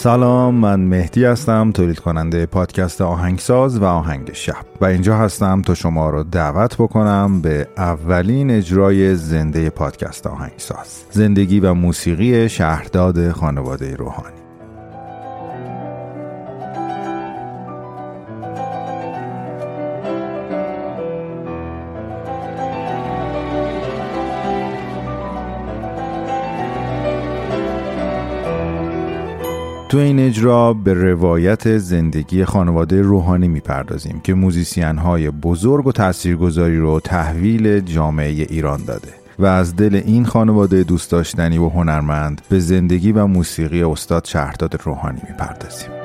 سلام من مهدی هستم تولید کننده پادکست آهنگساز و آهنگ شب. و اینجا هستم تا شما رو دعوت بکنم به اولین اجرای زنده پادکست آهنگساز. زندگی و موسیقی شهرداد خانواده روحانی. تو این اجرا به روایت زندگی خانواده روحانی می‌پردازیم که موزیسین های بزرگ و تاثیرگذاری رو تحویل جامعه ایران داده و از دل این خانواده دوست داشتنی و هنرمند به زندگی و موسیقی استاد شهرداد روحانی می‌پردازیم.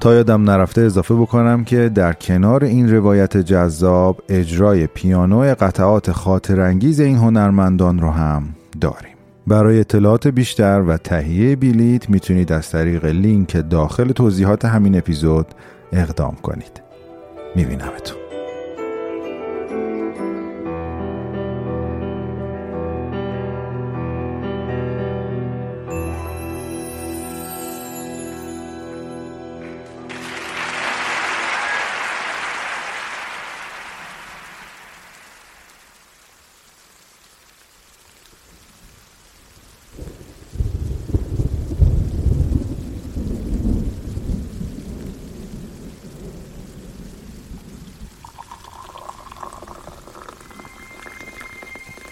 تا یادم نرفته اضافه بکنم که در کنار این روایت جذاب اجرای پیانو قطعات خاطرانگیز این هنرمندان رو هم داریم. برای اطلاعات بیشتر و تهیه بلیت می‌تونید از طریق لینک داخل توضیحات همین اپیزود اقدام کنید. میبینمتون.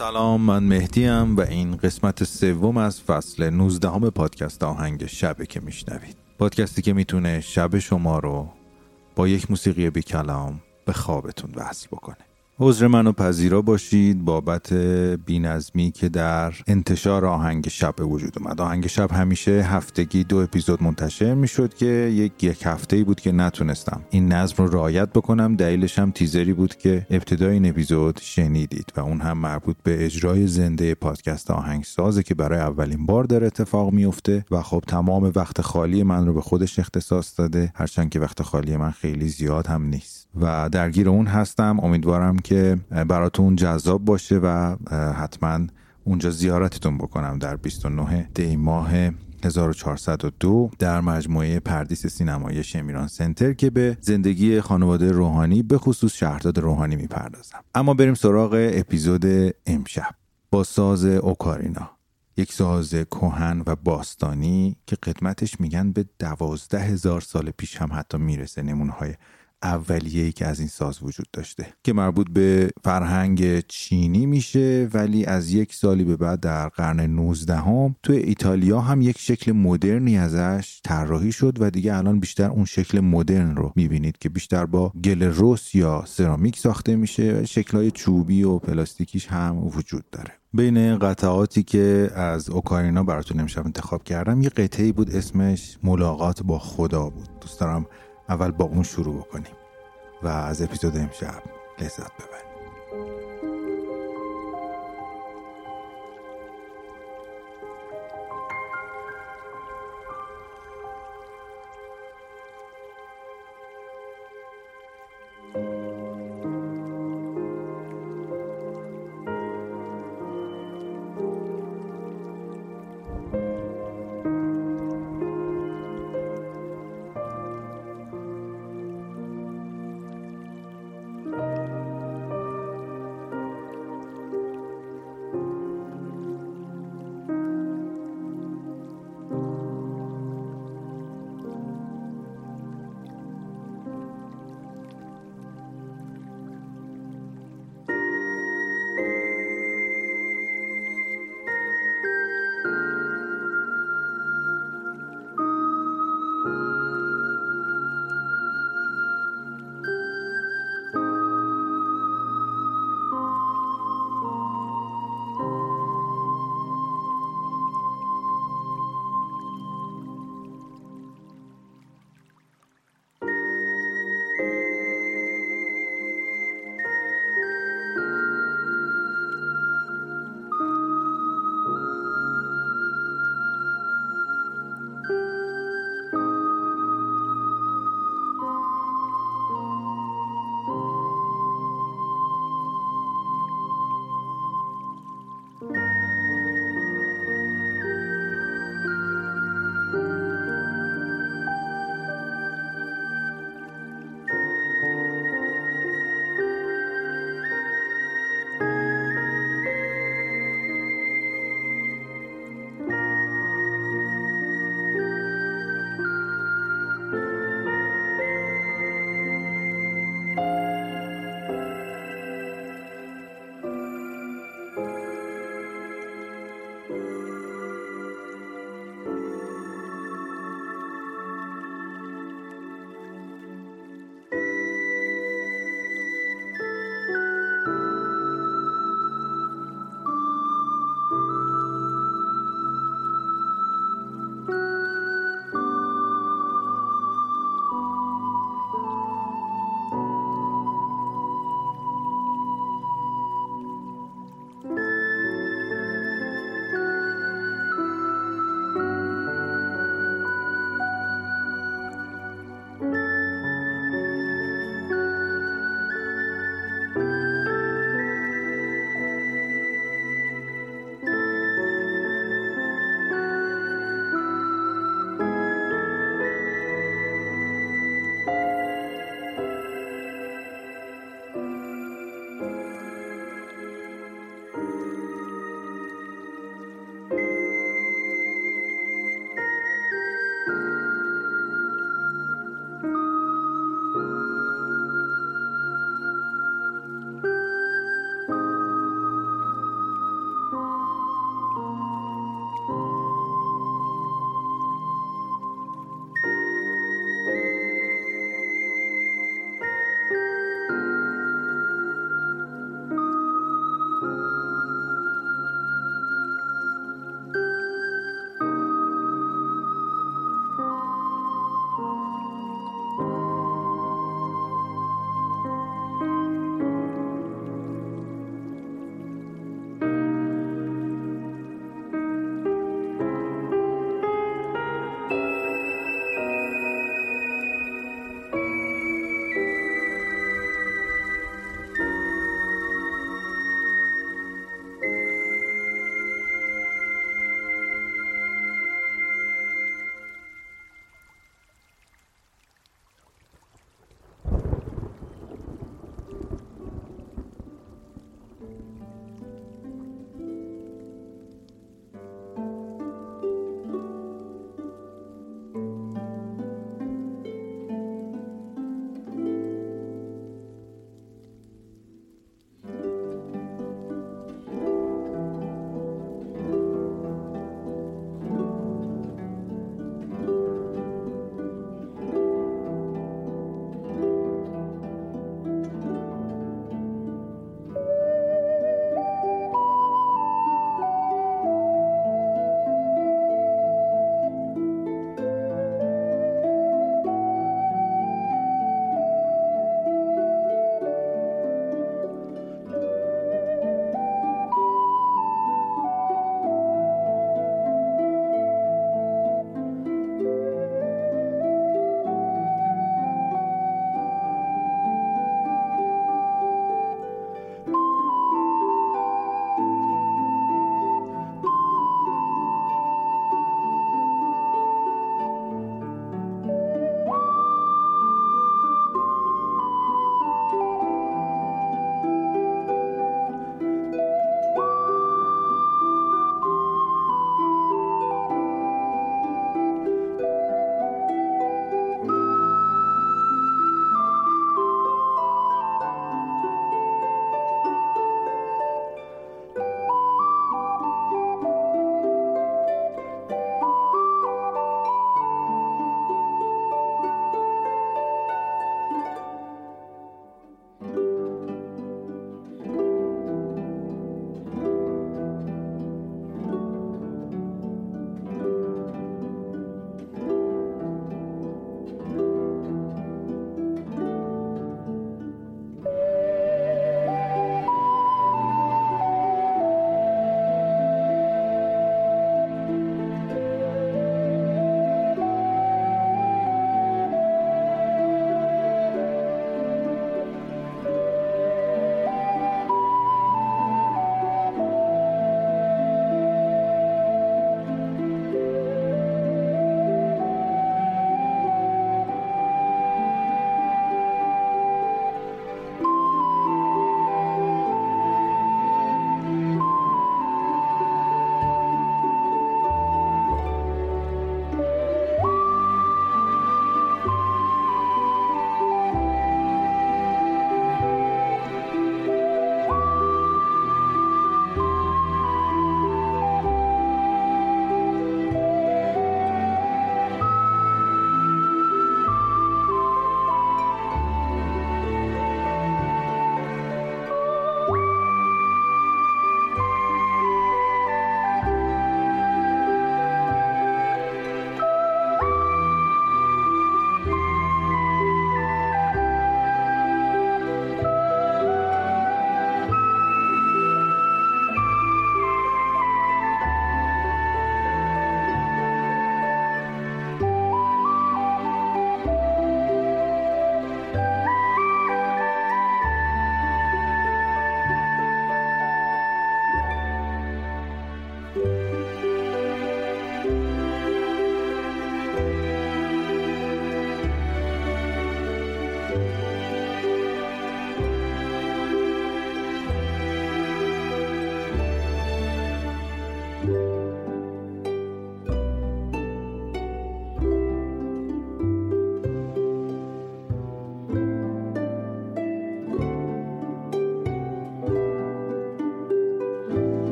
سلام من مهدیم و این قسمت سوم از فصل 19 پادکست آهنگ شبه که میشنوید. پادکستی که می‌تونه شب شما رو با یک موسیقی بی کلام به خوابتون وصل بکنه. عذر منو پذیرا باشید بابت بینظمی که در انتشار آهنگ شب به وجود اومد. آهنگ شب همیشه هفتگی دو اپیزود منتشر می‌شد که یک یک هفته بود که نتونستم این نظم رو رعایت بکنم. دلیلش هم تیزری بود که ابتدای این اپیزود شنیدید و اون هم مربوط به اجرای زنده پادکست آهنگسازه که برای اولین بار در اتفاق میفته و خب تمام وقت خالی من رو به خودش اختصاص داده. هرچند که وقت خالی من خیلی زیاد هم نیست. و درگیر اون هستم. امیدوارم که براتون جذاب باشه و حتما اونجا زیارتتون بکنم در 29 دی ماه 1402 در مجموعه پردیس سینمایی شمیران سنتر که به زندگی خانواده روحانی به خصوص شهرداد روحانی می‌پردازم. اما بریم سراغ اپیزود امشب. با ساز اوکارینا یک ساز کهن و باستانی که قدمتش میگن به دوازده هزار سال پیش هم حتی می‌رسه نمونهای اولیه‌ای که از این ساز وجود داشته که مربوط به فرهنگ چینی میشه ولی از یک سالی به بعد در قرن 19 هم توی ایتالیا هم یک شکل مدرنی ازش طراحی شد و دیگه الان بیشتر اون شکل مدرن رو می‌بینید که بیشتر با گل رس یا سرامیک ساخته میشه و شکلهای چوبی و پلاستیکیش هم وجود داره. بین قطعاتی که از اوکارینا براتون امشب انتخاب کردم یه قطعی بود اسمش ملاقات با خدا بود. دوست دارم اول با اون شروع بکنیم. و از اپیزود امشب لذت ببریم